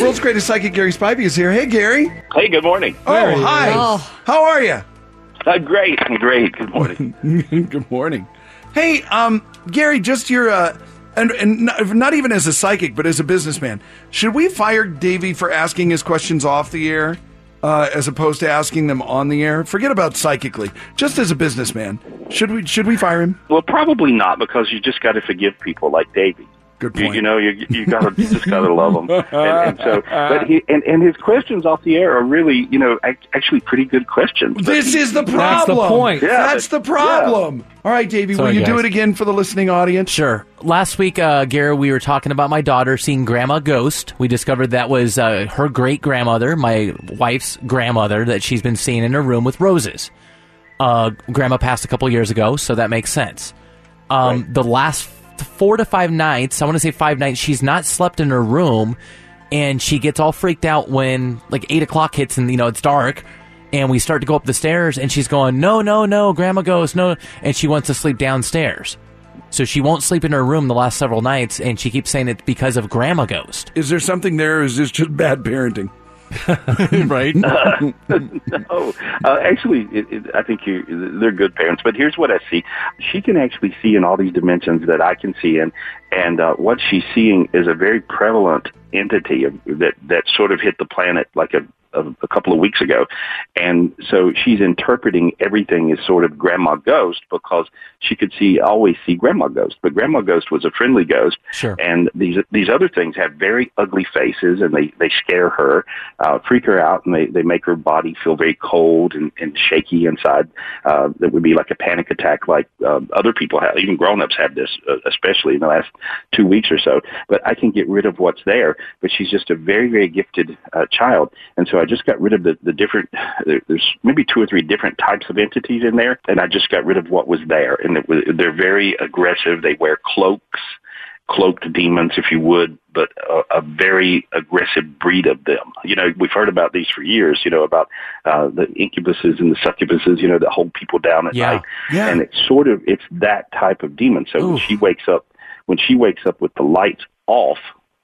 World's greatest psychic, Gary Spivey, is here. Hey, Gary. Hey, good morning. Oh, hi. How are you? Uh, great, great. Good morning. Good morning. Hey, um, Gary, just your, uh, and, and not, not even as a psychic, but as a businessman, should we fire Davey for asking his questions off the air uh, as opposed to asking them on the air? Forget about psychically. Just as a businessman, should we should we fire him? well, probably not because you just got to forgive people like Davey. Good You, point. you know, you you got to you just got to love them. And, and so, but he and, and his questions off the air are really, you know, actually pretty good questions. But This he- is the problem. That's problem. the point. Yeah, That's the but- problem. All right, Davey, will Sorry, you do it again for the listening audience? Sure. Last week, uh, Gary, we were talking about my daughter seeing Grandma Ghost. We discovered that was uh, her great grandmother, my wife's grandmother, that she's been seeing in her room with roses. Uh, grandma passed a couple years ago, so that makes sense. Um, The last f- four to five nights, I want to say five nights, she's not slept in her room, and she gets all freaked out when like eight o'clock hits and you know it's dark. And we start to go up the stairs, and she's going, "No, no, no, Grandma Ghost, no!" And she wants to sleep downstairs. So she won't sleep in her room the last several nights, and she keeps saying it's because of Grandma Ghost. Is there something there, or is this just bad parenting? right? No, uh, actually, it, it, I think you, they're good parents. But here's what I see: she can actually see in all these dimensions that I can see in, and uh, what she's seeing is a very prevalent entity that that sort of hit the planet like a, a couple of weeks ago, and so she's interpreting everything as sort of Grandma Ghost because she could see always see Grandma Ghost, but Grandma Ghost was a friendly ghost, Sure. and these these other things have very ugly faces, and they they scare her, uh, freak her out, and they they make her body feel very cold and, and shaky inside. Uh, that would be like a panic attack, like uh, other people have. Even grown ups have this, uh, especially in the last two weeks or so. But I can get rid of what's there. But she's just a very very gifted uh, child, and so I just got rid of the the different. There, there's maybe two or three different types of entities in there, and I just got rid of what was there. And it was, they're very aggressive. They wear cloaks cloaked demons, if you would, but a, a very aggressive breed of them. You know, we've heard about these for years. You know about uh, the incubuses and the succubuses. You know, that hold people down at Yeah. night. Yeah. And it's sort of it's that type of demon. So when she wakes up, when she wakes up with the lights off.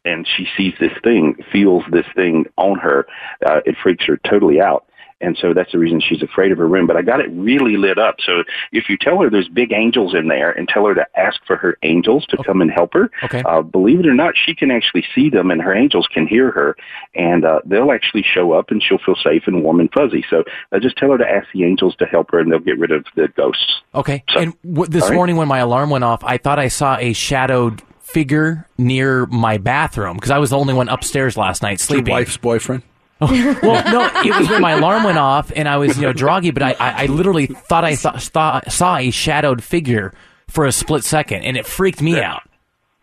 And she sees this thing, feels this thing on her. Uh, it freaks her totally out. And so that's the reason she's afraid of her room. But I got it really lit up. So if you tell her there's big angels in there and tell her to ask for her angels to come and help her, Okay. uh, believe it or not, she can actually see them and her angels can hear her. And uh, they'll actually show up and she'll feel safe and warm and fuzzy. So uh, just tell her to ask the angels to help her and they'll get rid of the ghosts. Okay. So- and w- this right. morning when my alarm went off, I thought I saw a shadowed figure near my bathroom because I was the only one upstairs last night Your sleeping. wife's boyfriend. Oh, well, no, it was when my alarm went off and I was, you know, droggy, but I, I, I literally thought I saw, saw, saw a shadowed figure for a split second and it freaked me out.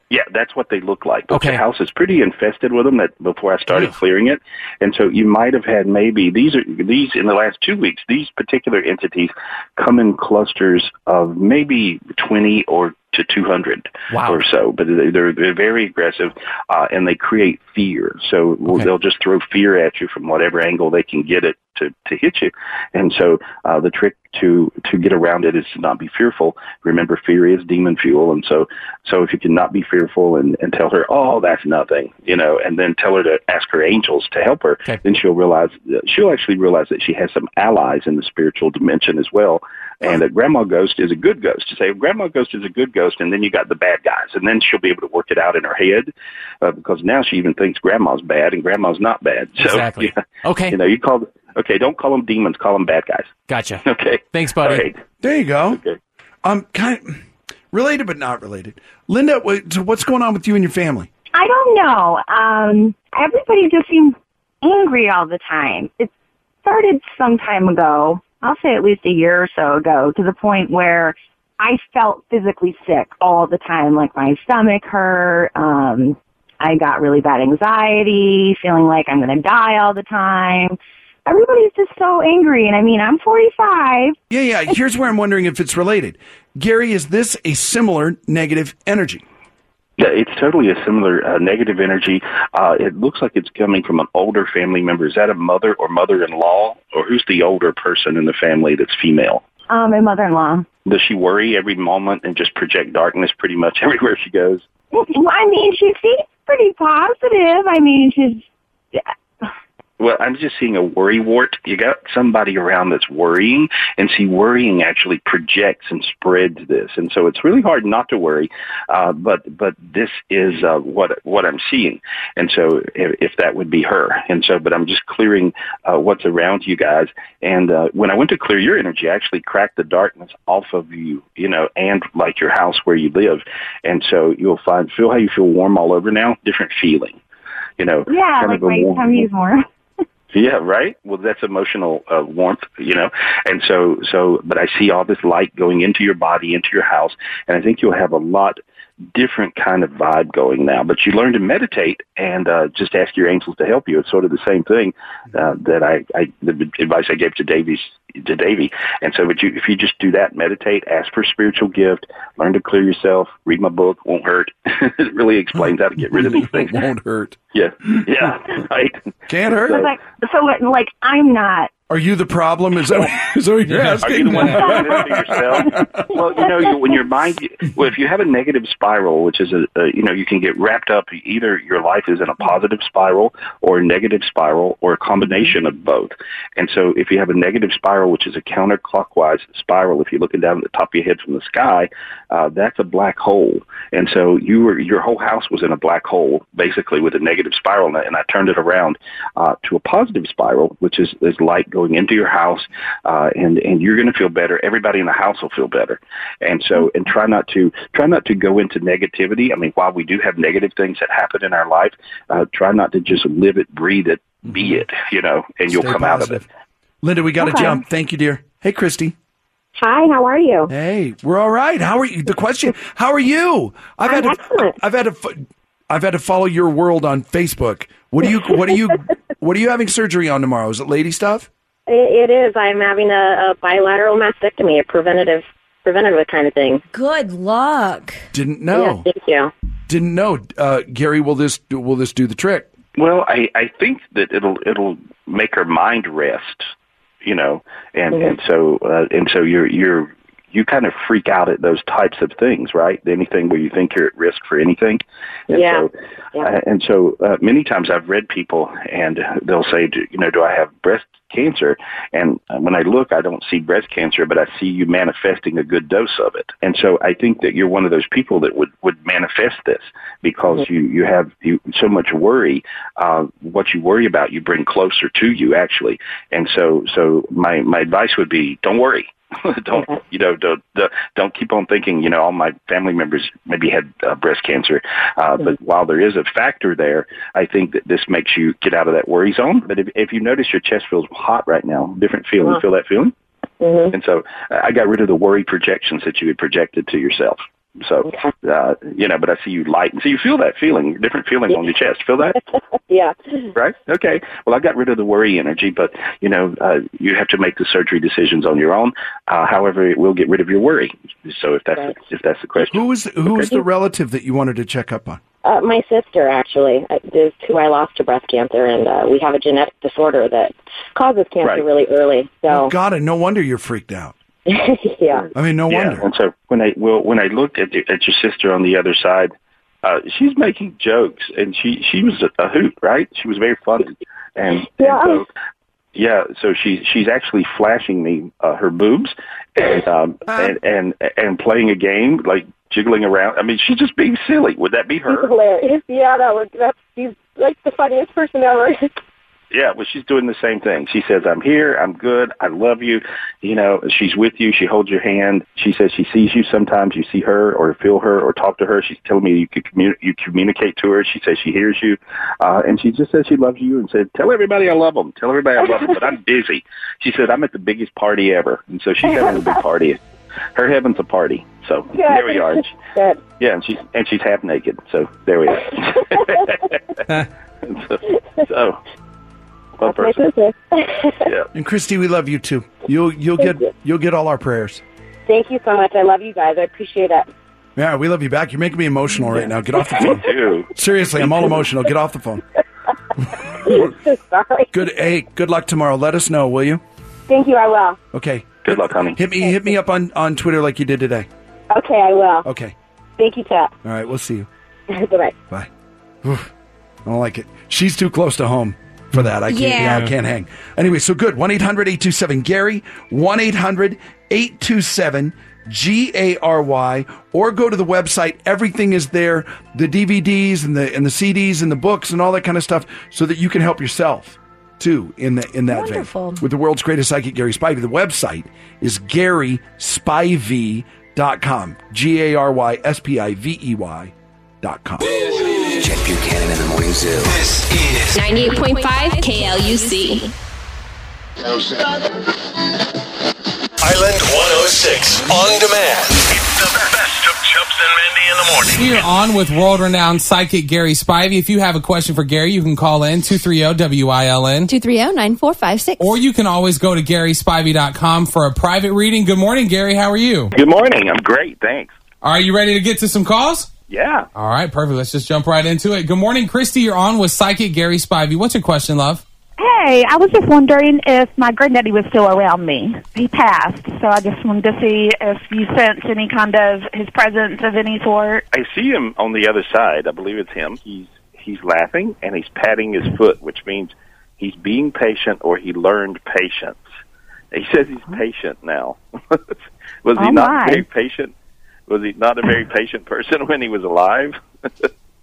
Yeah, that's what they look like. But Okay. your house is pretty infested with them. That before I started Ugh. clearing it, and so you might have had maybe these are these in the last two weeks. These particular entities come in clusters of maybe twenty or to 200 Wow. or so, but they- they're, they're very aggressive uh, and they create fear. So Okay. they'll just throw fear at you from whatever angle they can get it to, to hit you. And so uh, the trick to to get around it is to not be fearful. Remember, fear is demon fuel, and so so if you can not be fearful and, and tell her, oh, that's nothing, you know, and then tell her to ask her angels to help her, Okay. then she'll realize she'll actually realize that she has some allies in the spiritual dimension as well. And that grandma ghost is a good ghost. To say grandma ghost is a good ghost, and then you got the bad guys, and then she'll be able to work it out in her head uh, because now she even thinks grandma's bad and grandma's not bad. So, Exactly. yeah, Okay. You know, you call okay, don't call them demons, call them bad guys. Gotcha. Okay. Thanks, buddy. All right. There you go. Okay. Um, kind of related but not related. Linda, so what's going on with you and your family? I don't know. Um, everybody just seems angry all the time. It started some time ago. I'll say at least a year or so ago to the point where I felt physically sick all the time. Like my stomach hurt. Um, I got really bad anxiety, feeling like I'm going to die all the time. Everybody's just so angry. And I mean, I'm 45. Yeah, yeah. Here's where I'm wondering if it's related. Gary, is this a similar negative energy? Yeah, it's totally a similar uh, negative energy. Uh, it looks like it's coming from an older family member. Is that a mother or mother-in-law, or who's the older person in the family that's female? Um, my mother-in-law. Does she worry every moment and just project darkness pretty much everywhere she goes? Well, I mean, she seems pretty positive. I mean, she's well, I'm just seeing a worry wart. You got somebody around that's worrying, and see, worrying actually projects and spreads this, and so it's really hard not to worry. Uh, but but this is uh, what what I'm seeing, and so if, if that would be her, and so but I'm just clearing uh, what's around you guys. And uh, when I went to clear your energy, I actually cracked the darkness off of you, you know, and like your house where you live, and so you'll find feel how you feel warm all over now, different feeling you know, yeah, like my warm, tummy's warm. Yeah, right. Well, that's emotional uh, warmth, you know. And so, so, but I see all this light going into your body, into your house, and I think you'll have a lot different kind of vibe going now. But you learn to meditate and uh, just ask your angels to help you. It's sort of the same thing uh, that I, I, the advice I gave to Davies to Davy. And so, but you, if you just do that, meditate, ask for a spiritual gift, learn to clear yourself, read my book, won't hurt. it really explains how to get rid of these things. won't hurt. Yeah, yeah, right. Can't hurt. So, like, so, like, I'm not are you the problem? Is that, is that what you're asking? Are you the one doing this to yourself? well, you know, you, when your mind, well, if you have a negative spiral, which is a, a, you know, you can get wrapped up. Either your life is in a positive spiral or a negative spiral or a combination of both. And so, if you have a negative spiral, which is a counterclockwise spiral, if you're looking down at the top of your head from the sky, uh, that's a black hole. And so, you were your whole house was in a black hole, basically with a negative spiral, and I turned it around uh, to a positive spiral, which is is light going going into your house, uh, and and you're going to feel better. Everybody in the house will feel better, and so and try not to try not to go into negativity. I mean, while we do have negative things that happen in our life, uh, try not to just live it, breathe it, be mm-hmm. it. You know, and you'll come positive. out of it. Linda, we got to okay. jump. Thank you, dear. Hey, Christy. Hi, how are you? Hey, we're all right. How are you? The question: How are you? I've I'm had excellent. To, I've had to. I've had to follow your world on Facebook. What are you? What are you? what are you having surgery on tomorrow? Is it lady stuff? It, it is. I'm having a, a bilateral mastectomy, a preventative preventative kind of thing. Good luck. Didn't know. Yeah, thank you. Didn't know. Uh, Gary, will this will this do the trick? Well, I I think that it'll it'll make her mind rest, you know, and mm-hmm. and so uh, and so you're you're you kind of freak out at those types of things, right? Anything where you think you're at risk for anything. And yeah. So, yeah. Uh, and so uh, many times I've read people and they'll say, do, you know, do I have breast cancer? And when I look, I don't see breast cancer, but I see you manifesting a good dose of it. And so I think that you're one of those people that would, would manifest this because mm-hmm. you, you have you, so much worry. Uh, what you worry about, you bring closer to you actually. And so, so my, my advice would be don't worry don't you know don't don't keep on thinking you know all my family members maybe had uh, breast cancer uh, mm-hmm. but while there is a factor there i think that this makes you get out of that worry zone but if if you notice your chest feels hot right now different feeling uh-huh. feel that feeling mm-hmm. and so i got rid of the worry projections that you had projected to yourself so, uh, you know, but I see you light. And so you feel that feeling, different feeling on your chest. Feel that? yeah. Right? Okay. Well, I got rid of the worry energy, but, you know, uh, you have to make the surgery decisions on your own. Uh, however, it will get rid of your worry. So if that's, right. the, if that's the question. Who is, who is the relative that you wanted to check up on? Uh, my sister, actually, uh, is who I lost to breast cancer, and uh, we have a genetic disorder that causes cancer right. really early. So, oh, God, and no wonder you're freaked out. yeah. I mean, no yeah. wonder. And so when I well when I looked at the, at your sister on the other side, uh, she's making jokes, and she she was a, a hoot, right? She was very funny, and, yeah. and so yeah, so she she's actually flashing me uh, her boobs, and um uh, and and and playing a game like jiggling around. I mean, she's just being silly. Would that be her? Hilarious. Yeah, that would. That's she's like the funniest person ever. Yeah, well, she's doing the same thing. She says, "I'm here. I'm good. I love you." You know, she's with you. She holds your hand. She says she sees you. Sometimes you see her or feel her or talk to her. She's telling me you could commu- you communicate to her. She says she hears you, uh, and she just says she loves you and said, "Tell everybody I love them. Tell everybody I love them." But I'm busy. She said, "I'm at the biggest party ever," and so she's having a big party. Her heaven's a party. So Good. there we are. And she- yeah, and she's and she's half naked. So there we are. So, so one That's person. business. Yeah. And Christy, we love you too. You'll you'll get you. you'll get all our prayers. Thank you so much. I love you guys. I appreciate it. Yeah, we love you back. You're making me emotional right now. Get off the Me phone. too. Seriously, I'm all emotional. Get off the phone. so sorry. Good. Hey, good luck tomorrow. Let us know, will you? Thank you. I will. Okay. Good luck, honey. Hit me hit me up on on Twitter like you did today. Okay, I will. Okay. Thank you, Chet. All right. We'll see you. bye bye. Bye. Oof. I don't like it. She's too close to home for that. I can't. Yeah, Yeah. I can't hang. Anyway, so good. One 827 Gary. 1 800 827 G A R Y. Or go to the website. Everything is there. The DVDs and the and the CDs and the books and all that kind of stuff, so that you can help yourself too in the in that Wonderful. vein. With the world's greatest psychic, Gary Spivey. The website is GarySpivey.com. G A R Y S P I V E Y dot com. Chet Buchanan in the Morning Zoo. This is 98.5 KLUC. Island 106 on demand. It's the best of Chubbs and Mindy in the morning. We are on with world-renowned psychic Gary Spivey. If you have a question for Gary, you can call in 230-WILN. 230-9456. Or you can always go to GarySpivey.com for a private reading. Good morning, Gary. How are you? Good morning. I'm great. Thanks. Are you ready to get to some calls? Yeah. All right, perfect. Let's just jump right into it. Good morning, Christy. You're on with psychic Gary Spivey. What's your question, love? Hey, I was just wondering if my granddaddy was still around me. He passed, so I just wanted to see if you sense any kind of his presence of any sort. I see him on the other side. I believe it's him. He's he's laughing and he's patting his foot, which means he's being patient or he learned patience. He says he's uh-huh. patient now. Was he Oh, not my. very patient? Was he not a very patient person when he was alive?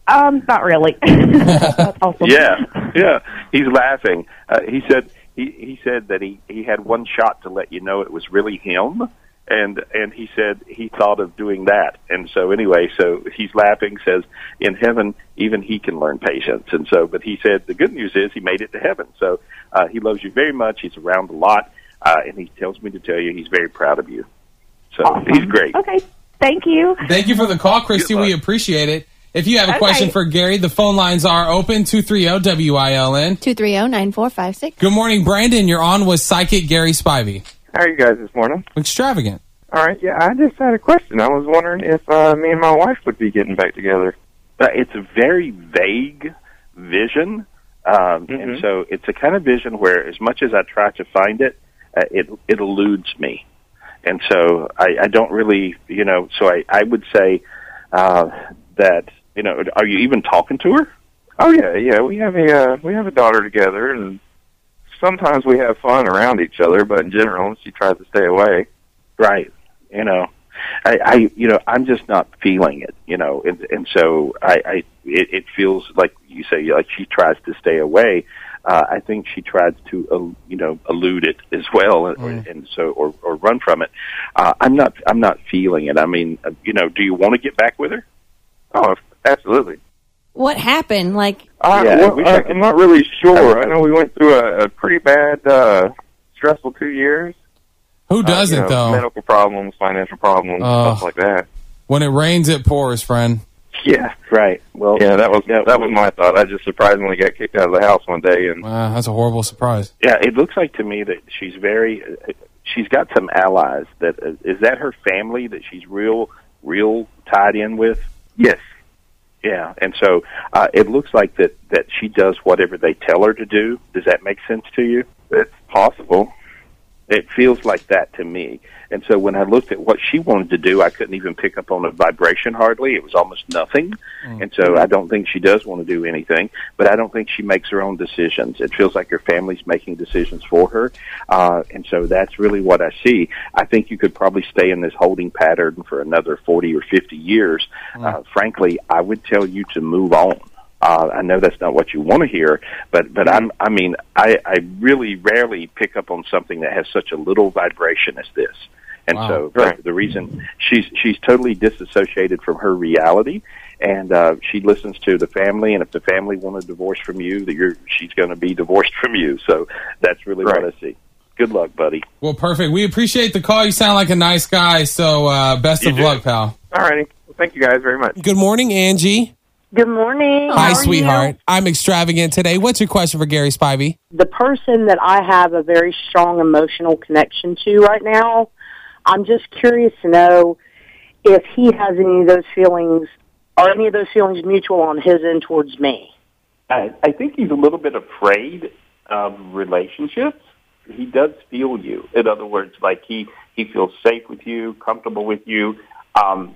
Um, not really. Awesome. yeah, yeah. He's laughing. Uh, he said he he said that he he had one shot to let you know it was really him, and and he said he thought of doing that. And so anyway, so he's laughing. Says in heaven even he can learn patience. And so, but he said the good news is he made it to heaven. So uh, he loves you very much. He's around a lot, uh, and he tells me to tell you he's very proud of you. So he's great. Okay. Thank you. Thank you for the call, Christy. We appreciate it. If you have a Okay. question for Gary, the phone lines are open 230-WILN. 230-9456. Good morning, Brandon. You're on with psychic Gary Spivey. How are you guys this morning? Extravagant. All right, yeah, I just had a question. I was wondering if uh, me and my wife would be getting back together. Uh, it's a very vague vision, um, and Mhm. so it's a kind of vision where, as much as I try to find it, uh, it it eludes me, and so I, I don't really, you know. So I I would say uh, that you know, are you even talking to her? Oh yeah, yeah, we have a uh, we have a daughter together, and sometimes we have fun around each other, but in general, she tries to stay away. Right. You know, I, I you know, I'm just not feeling it. You know, and and so I, I it, it feels like you say, like she tries to stay away. Uh, I think she tries to, uh, you know, elude it as well, and, and so or or run from it. Uh, I'm not I'm not feeling it. I mean, uh, you know, do you want to get back with her? Oh, absolutely. What happened? Like, Uh, Yeah, I well, wish I uh, could- I'm not really sure. would- I know we went through a, a pretty bad, uh, stressful two years. Who Uh, doesn't, you know, though? Medical problems, financial problems, Oh. stuff like that. When it rains, it pours, friend. Yeah, Right. Well, yeah, that was Yeah, that was my thought. I just surprisingly got kicked out of the house one day, and Wow, that's a horrible surprise. yeah. It looks like to me that she's very. Uh, she's got some allies. That uh, is that her family that she's real real tied in with. yes, Yeah, and so uh, it looks like that that she does whatever they tell her to do. Does that make sense to you? it's possible. It feels like that to me. And so when I looked at what she wanted to do, I couldn't even pick up on a vibration hardly. It was almost nothing. And so I don't think she does want to do anything, but I don't think she makes her own decisions. It feels like her family's making decisions for her. Uh, and so that's really what I see. I think you could probably stay in this holding pattern for another 40 or 50 years. Uh, frankly, I would tell you to move on. Uh, I know that's not what you want to hear, but but I'm I mean I I really rarely pick up on something that has such a little vibration as this. And Wow. so the, the reason she's she's totally disassociated from her reality, and uh, she listens to the family. And if the family want a divorce from you, that you're she's going to be divorced from you. So that's really what I see. Good luck, buddy. Well, perfect. We appreciate the call. You sound like a nice guy. So uh, best You of do. luck, pal. All righty. Well, thank you guys very much. Good morning, Angie. Good morning. Hi, How sweetheart. you? I'm extravagant today. What's your question for Gary Spivey? The person that I have a very strong emotional connection to right now, I'm just curious to know if he has any of those feelings, are any of those feelings mutual on his end towards me? I, I think he's a little bit afraid of relationships. He does feel you. In other words, like he he feels safe with you, comfortable with you. Um,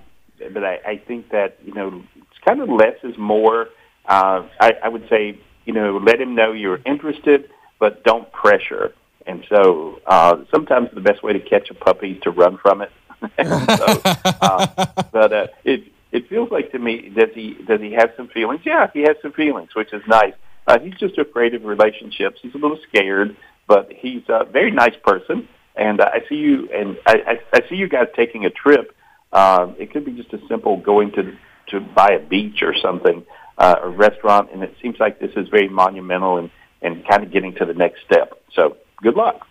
but I, I think that you know, it's kind of less is more. Uh, I, I would say you know, let him know you're interested, but don't pressure. And so uh, sometimes the best way to catch a puppy is to run from it. so, uh, but uh, it it feels like to me does he does he have some feelings? Yeah, he has some feelings, which is nice. Uh, he's just afraid of relationships. He's a little scared, but he's a very nice person. And uh, I see you and I, I, I see you guys taking a trip. Uh, it could be just a simple going to to buy a beach or something, uh, a restaurant, and it seems like this is very monumental and and kind of getting to the next step. So good luck.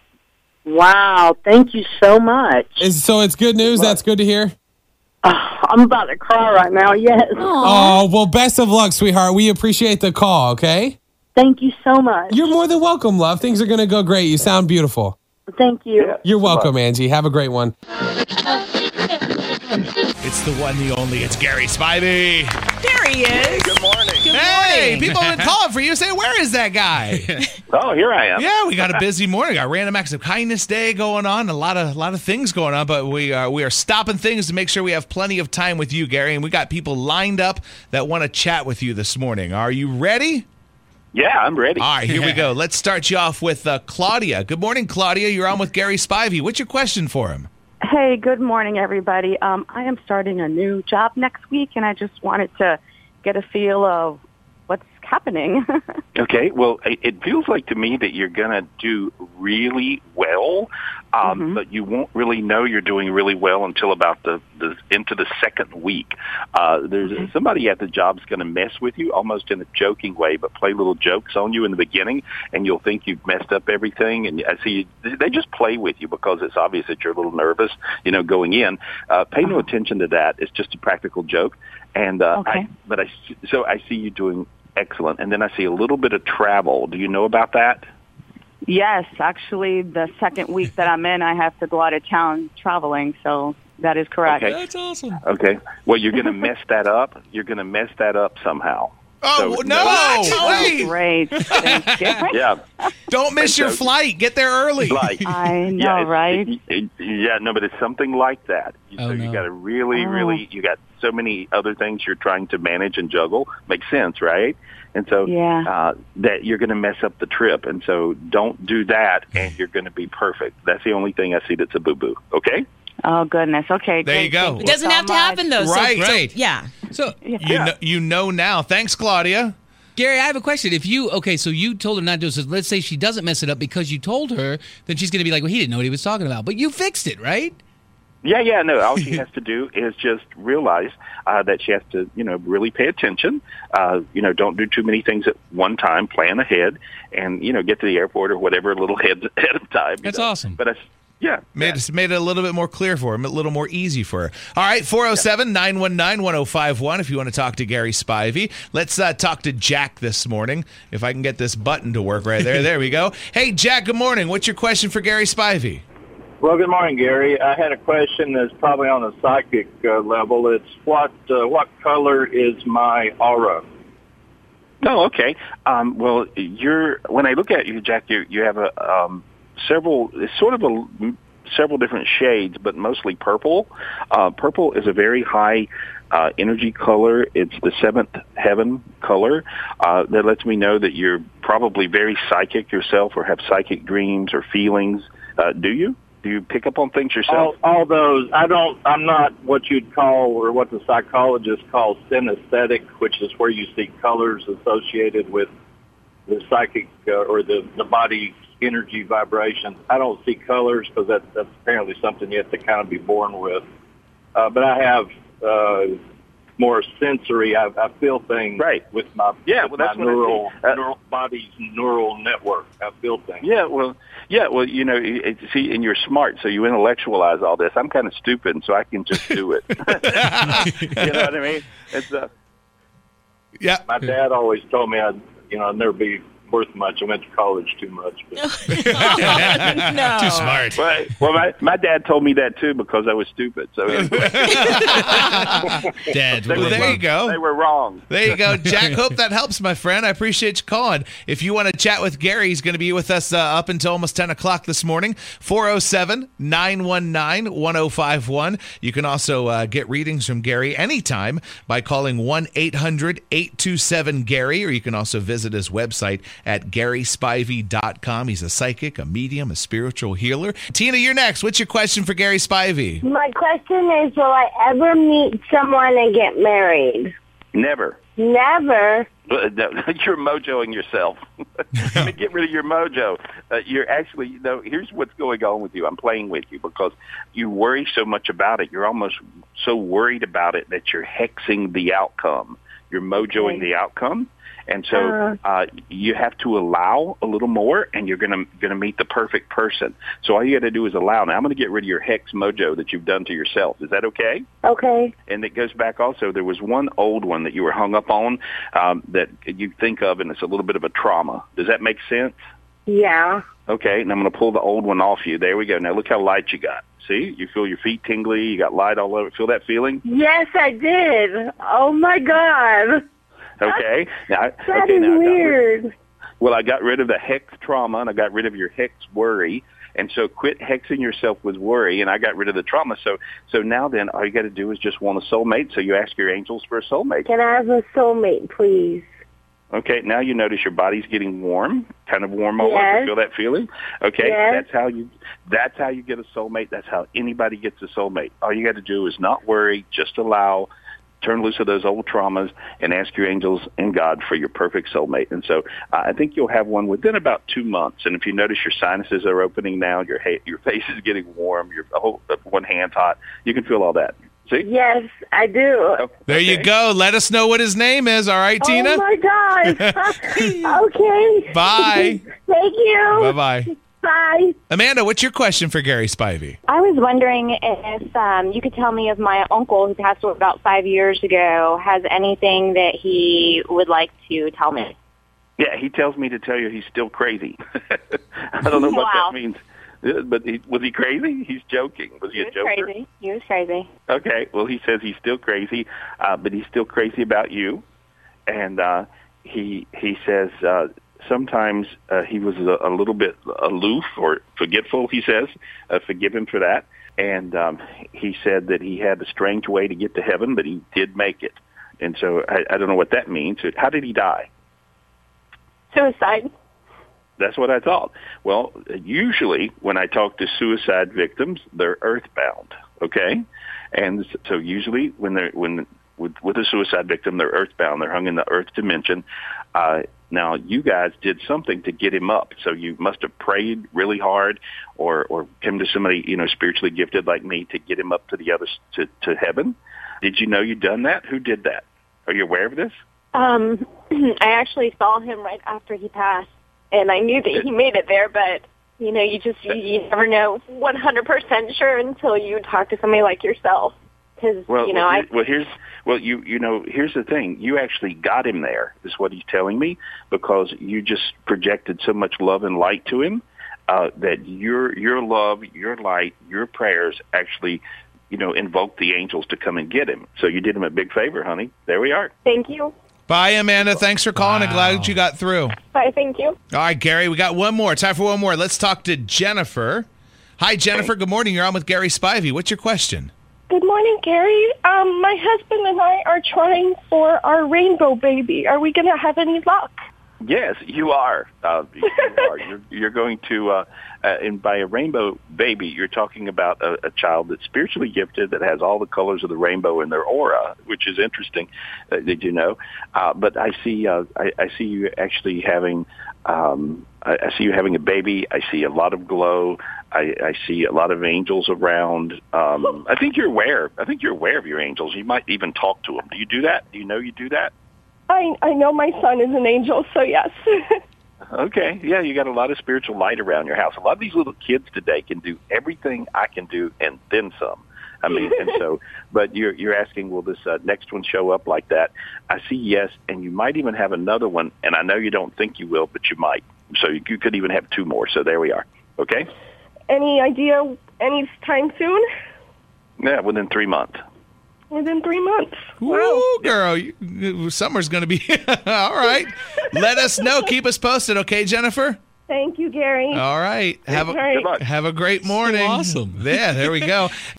Wow, thank you so much. Is, so it's good news. That's good to hear. I'm about to cry right now, yes. Oh, well, best of luck, sweetheart. We appreciate the call, okay? Thank you so much. You're more than welcome, love. Things are going to go great. You sound beautiful. Thank you. You're welcome, Angie. Have a great one. It's the one, the only. It's Gary Spivey. There he is. Good morning. Good Hey, morning. people have been calling for you. Say, where is that guy? Oh, here I am. yeah, we got a busy morning. Got Random Acts of Kindness Day going on. A lot of, a lot of things going on. But we are, we are stopping things to make sure we have plenty of time with you, Gary. And we got people lined up that want to chat with you this morning. Are you ready? Yeah, I'm ready. All right, here we go. Let's start you off with uh, Claudia. Good morning, Claudia. You're on with Gary Spivey. What's your question for him? Hey, good morning, everybody. Um, I am starting a new job next week, and I just wanted to get a feel of happening. Okay, well, it it feels like to me that you're going to do really well, um, but you won't really know you're doing really well until about the, the into the second week. Uh, there's somebody at the job's going to mess with you, almost in a joking way, but play little jokes on you in the beginning, and you'll think you've messed up everything. And I see you, they just play with you because it's obvious that you're a little nervous, you know, going in. Uh, pay no attention to that. It's just a practical joke. And uh, I, but I so I see you doing excellent, and then I see a little bit of travel. Do you know about that? yes, actually, the second week that I'm in, I have to go out of town traveling, so that is correct. Okay. That's awesome. Okay. Well, you're going to mess that up. You're going to mess that up somehow. Oh, So- no. Wait. Oh, great. Thank you. Yeah. Don't miss your flight. Get there early. Like, I know, yeah, right? it- it- yeah, no, but it's something like that. Oh, so you got to really, Oh. really, you got so many other things you're trying to manage and juggle. Makes sense, right? And so Yeah. uh, that you're going to mess up the trip. And so don't do that, and you're going to be perfect. That's the only thing I see that's a boo boo. Okay. Oh, goodness. Okay. There you go. Thank It doesn't so have to happen though. so- Right. so- Right. yeah. So You know, you know now. Thanks, Claudia. Gary, I have a question. If you okay, so you told her not to. So let's say she doesn't mess it up because you told her, then she's going to be like, "Well, he didn't know what he was talking about," but you fixed it, right? Yeah, yeah, no. All she has to do is just realize uh, that she has to, you know, really pay attention. Uh, you know, don't do too many things at one time. Plan ahead, and you know, get to the airport or whatever a little ahead ahead of time. That's know. awesome. But I, yeah, Made, it, made it a little bit more clear for him, a little more easy for her. All right, 407 919 1051 if you want to talk to Gary Spivey. Let's uh, talk to Jack this morning. If I can get this button to work right there. There we go. Hey, Jack, good morning. What's your question for Gary Spivey? Well, good morning, Gary. I had a question that's probably on a psychic uh, level. It's what uh, what color is my aura? No, okay. Um, well, you're when I look at you, Jack, you you have a um, several. Sort of a several different shades, but mostly purple. Uh, purple is a very high uh, energy color. It's the seventh heaven color. Uh, that lets me know that you're probably very psychic yourself, or have psychic dreams or feelings. Uh, do you? Do you pick up on things all, yourself? all those. I don't. I'm not what you'd call or what the psychologists call synesthetic, which is where you see colors associated with the psychic uh, or the the body energy vibrations. I don't see colors because that, that's apparently something you have to kind of be born with. Uh, but I have uh, more sensory. I, I feel things Right. with my Yeah, with well, that's my what I neural. Uh, neural body's neural network. I feel things. Yeah, well, yeah, well, you know, it, it- see, and you're smart, so you intellectualize all this. I'm kind of stupid, and so I can just do it. you know what I mean? It's uh, yeah. My dad always told me I'd you know I'd never be worth much. I went to college too much. But Too smart. Well, well, my my dad told me that too because I was stupid. So anyway. Dad. Well, were there you go. They were wrong. There you go, Jack. Hope that helps, my friend. I appreciate you calling. If you want to chat with Gary, he's going to be with us uh, up until almost 10 o'clock this morning. 407 919 1051. You can also uh, get readings from Gary anytime by calling 1 800 827 Gary, or you can also visit his website at GarySpivey.com. He's a psychic, a medium, a spiritual healer. Tina, you're next. What's your question for Gary Spivey? My question is, will I ever meet someone and get married? Never. Never. You're mojoing yourself. Let me get rid of your mojo. Uh, you're actually, you know, here's what's going on with you. I'm playing with you because you worry so much about it. You're almost so worried about it that you're hexing the outcome. You're mojoing the outcome. And so Uh. uh, you have to allow a little more, and you're gonna gonna meet the perfect person. So all you got to do is allow. Now I'm going to get rid of your hex mojo that you've done to yourself. Is that okay? Okay. and it goes back also there was one old one that you were hung up on um, that you think of and it's a little bit of a trauma does that make sense Yeah. okay and i'm going to pull the old one off you there we go now look how light you got see you feel your feet tingly you got light all over feel that feeling Yes, I did. Oh my God. Okay now, That okay is now I got rid- weird. well i got rid of the hex trauma and i got rid of your hex worry and so quit hexing yourself with worry and i got rid of the trauma so so now then all you got to do is just want a soulmate so you ask your angels for a soulmate Can I have a soulmate, please? Okay, now you notice your body's getting warm, kind of warm all over. Yes. Feel that feeling? Okay, Yes. that's how you that's how you get a soulmate. That's how anybody gets a soulmate. All you got to do is not worry, just allow, turn loose of those old traumas, and ask your angels and God for your perfect soulmate. And so uh, I think you'll have one within about two months. And if you notice your sinuses are opening now, your ha- your face is getting warm, your whole one hand's hot, you can feel all that. See? Yes, I do. There you go. Let us know what his name is. All right, Tina? Oh my God. okay. Bye. Thank you. Bye bye. Bye. Amanda, what's your question for Gary Spivey? I was wondering if um, you could tell me if my uncle, who passed away about five years ago, has anything that he would like to tell me. Yeah, he tells me to tell you he's still crazy. I don't know what Wow. that means. But he, was he crazy? He's joking. Was he, He a was joker? crazy. He was crazy. Okay. Well, he says he's still crazy, uh, but he's still crazy about you, and uh, he he says uh, sometimes uh, he was a, a little bit aloof or forgetful. He says, uh, forgive him for that. And um, he said that he had a strange way to get to heaven, but he did make it. And so I, I don't know what that means. How did he die? Suicide. That's what I thought. Well, usually when I talk to suicide victims, they're earthbound. Okay, and so usually when they're when with, with a suicide victim, they're earthbound. They're hung in the earth dimension. Uh, now, you guys did something to get him up. So you must have prayed really hard, or or come to somebody you know spiritually gifted like me to get him up to the other to to heaven. Did you know you'd done that? Who did that? Are you aware of this? Um, I actually saw him right after he passed, and I knew that he made it there. But you know, you just you, you never know 100% sure until you talk to somebody like yourself. Because Well, you know, well, I well, here's well, you you know, here's the thing. You actually got him there. Is what he's telling me because you just projected so much love and light to him uh, that your your love, your light, your prayers actually, you know, invoked the angels to come and get him. So you did him a big favor, honey. There we are. thank you. Bye, Amanda. Thanks for calling. I'm glad that you got through. Bye, thank you. All right, Gary, we got one more. Time for one more. Let's talk to Jennifer. Hi, Jennifer. Good morning. You're on with Gary Spivey. What's your question? Good morning, Gary. Um, my husband and I are trying for our rainbow baby. Are we going to have any luck? Yes, you are. Uh, you are. You're, you're going to, uh, uh, and by a rainbow baby, you're talking about a, a child that's spiritually gifted that has all the colors of the rainbow in their aura, which is interesting. Uh, did you know? Uh, but I see, uh, I, I see you actually having. Um, I, I see you having a baby. I see a lot of glow. I, I see a lot of angels around. Um, I think you're aware. I think you're aware of your angels. You might even talk to them. Do you do that? Do you know you do that? I I know my son is an angel, so yes. Okay, yeah, you got a lot of spiritual light around your house. A lot of these little kids today can do everything I can do and then some. I mean, and so, but you're you're asking, will this uh, next one show up like that? I see yes, and you might even have another one, and I know you don't think you will, but you might. So you, you could even have two more. So there we are. Okay. Any idea any time soon? Yeah, within three months. Within three months. Woo, girl, you, summer's going to be all right. Let us know. Keep us posted, okay, Jennifer? Thank you, Gary. All right. Have a Good luck. have a great morning. awesome. Yeah, there we go.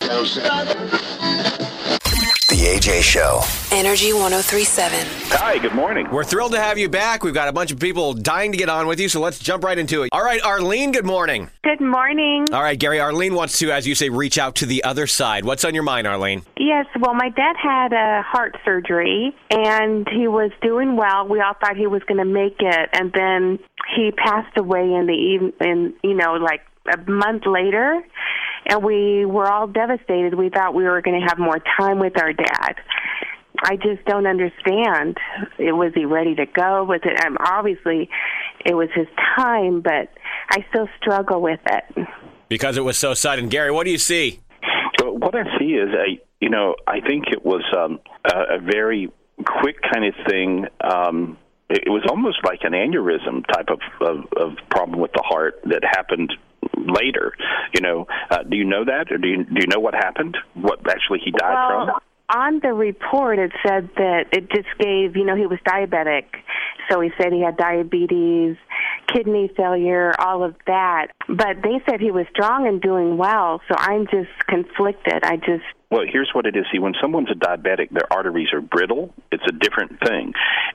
The AJ Show. Energy 1037. Hi, good morning. We're thrilled to have you back. We've got a bunch of people dying to get on with you, so let's jump right into it. All right, Arlene, good morning. Good morning. All right, Gary, Arlene wants to, as you say, reach out to the other side. What's on your mind, Arlene? Yes, well, my dad had a heart surgery and he was doing well. We all thought he was going to make it, and then he passed away in the even in you know like a month later, and we were all devastated. We thought we were going to have more time with our dad. I just don't understand. It was he ready to go? Was it? Um, obviously, it was his time, but I still struggle with it. Because it was so sudden. Gary, what do you see? So what I see is a, you know, I think it was um, a, a very quick kind of thing. Um, it, it was almost like an aneurysm type of, of, of problem with the heart that happened later. You know, uh, do you know that, or do you do you know what happened? What actually he died from? On the report, it said that it just gave, you know, he was diabetic. So he said he had diabetes, kidney failure, all of that. But they said he was strong and doing well. So I'm just conflicted. I just Well, here's what it is. See, when someone's a diabetic, their arteries are brittle. It's a different thing.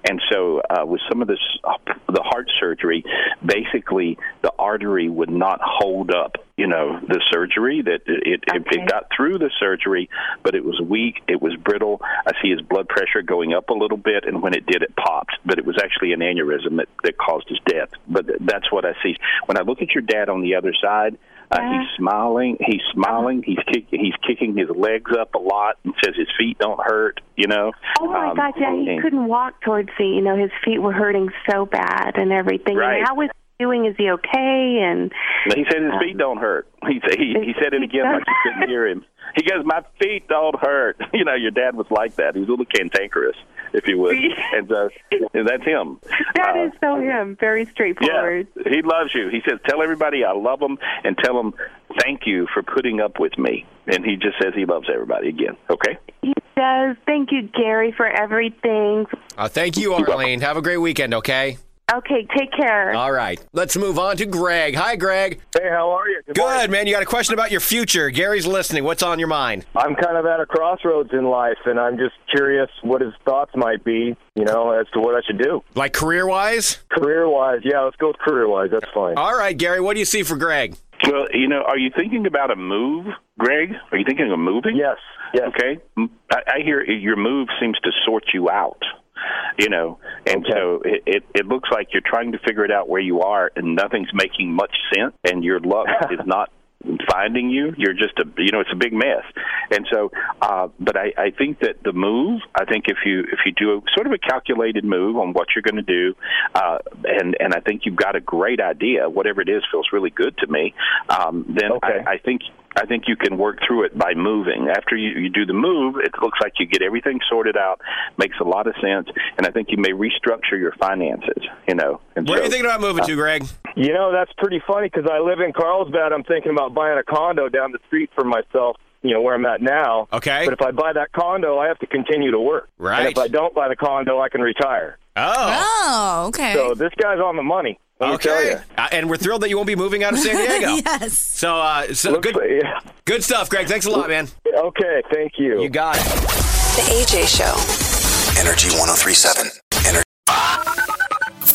And so, uh, with some of this, uh, the heart surgery, basically the artery would not hold up, you know, the surgery. That it, it, it got through the surgery, but it was weak. It was brittle. I see his blood pressure going up a little bit, and when it did, it popped. But it was actually an aneurysm that, that caused his death. But th- that's what I see. When I look at your dad on the other side, uh, he's smiling. He's smiling. He's kick, he's kicking his legs up a lot and says his feet don't hurt. You know. Oh my Um, God! Yeah, he and- couldn't walk towards the. You know, his feet were hurting so bad and everything. Right. And he doing? Is he okay? And He said his Uh, feet don't hurt. He said he, he said it again like you couldn't hear him. He goes, "My feet don't hurt." You know, your dad was like that. He was a little cantankerous, if you would, and uh, and that's him. that Uh, is so him. Very straightforward. Yeah, he loves you. He says, "Tell everybody I love them, and tell them thank you for putting up with me." And he just says he loves everybody again. Okay. He does. Thank you, Gary, for everything. Uh, thank you, Arlene. Have a great weekend, okay? Okay, take care. All right. Let's move on to Greg. Hi, Greg. Hey, how are you? Good, man. You got a question about your future. Gary's listening. What's on your mind? I'm kind of at a crossroads in life, and I'm just curious what his thoughts might be, you know, as to what I should do. Like career wise? Career wise, yeah, let's go with career wise. That's fine. All right, Gary. What do you see for Greg? Well, you know, are you thinking about a move, Greg? Are you thinking of moving? Yes. Yes. Okay. I hear your move seems to sort you out. You know, and so it, it it looks like you're trying to figure it out where you are, and nothing's making much sense, and your luck is not finding you. You're just a you know it's a big mess, and so. Uh, but I, I think that the move. I think if you if you do a sort of a calculated move on what you're going to do, uh, and and I think you've got a great idea. Whatever it is feels really good to me. Um, then I, I think I think you can work through it by moving. After you, you do the move, it looks like you get everything sorted out. Makes a lot of sense, and I think you may restructure your finances. You know. And Where are you thinking about moving to, uh, Greg? You know, that's pretty funny because I live in Carlsbad. I'm thinking about buying a condo down the street for myself, you know, where I'm at now. Okay. But if I buy that condo, I have to continue to work. Right. And if I don't buy the condo, I can retire. Oh. Oh, okay. So this guy's on the money. Let me tell Okay. Uh, and we're thrilled that you won't be moving out of San Diego. yes. So, uh, so good, Yeah. good stuff, Greg. Thanks a lot, man. Okay, thank you. You got it. The AJ Show. Energy 1037.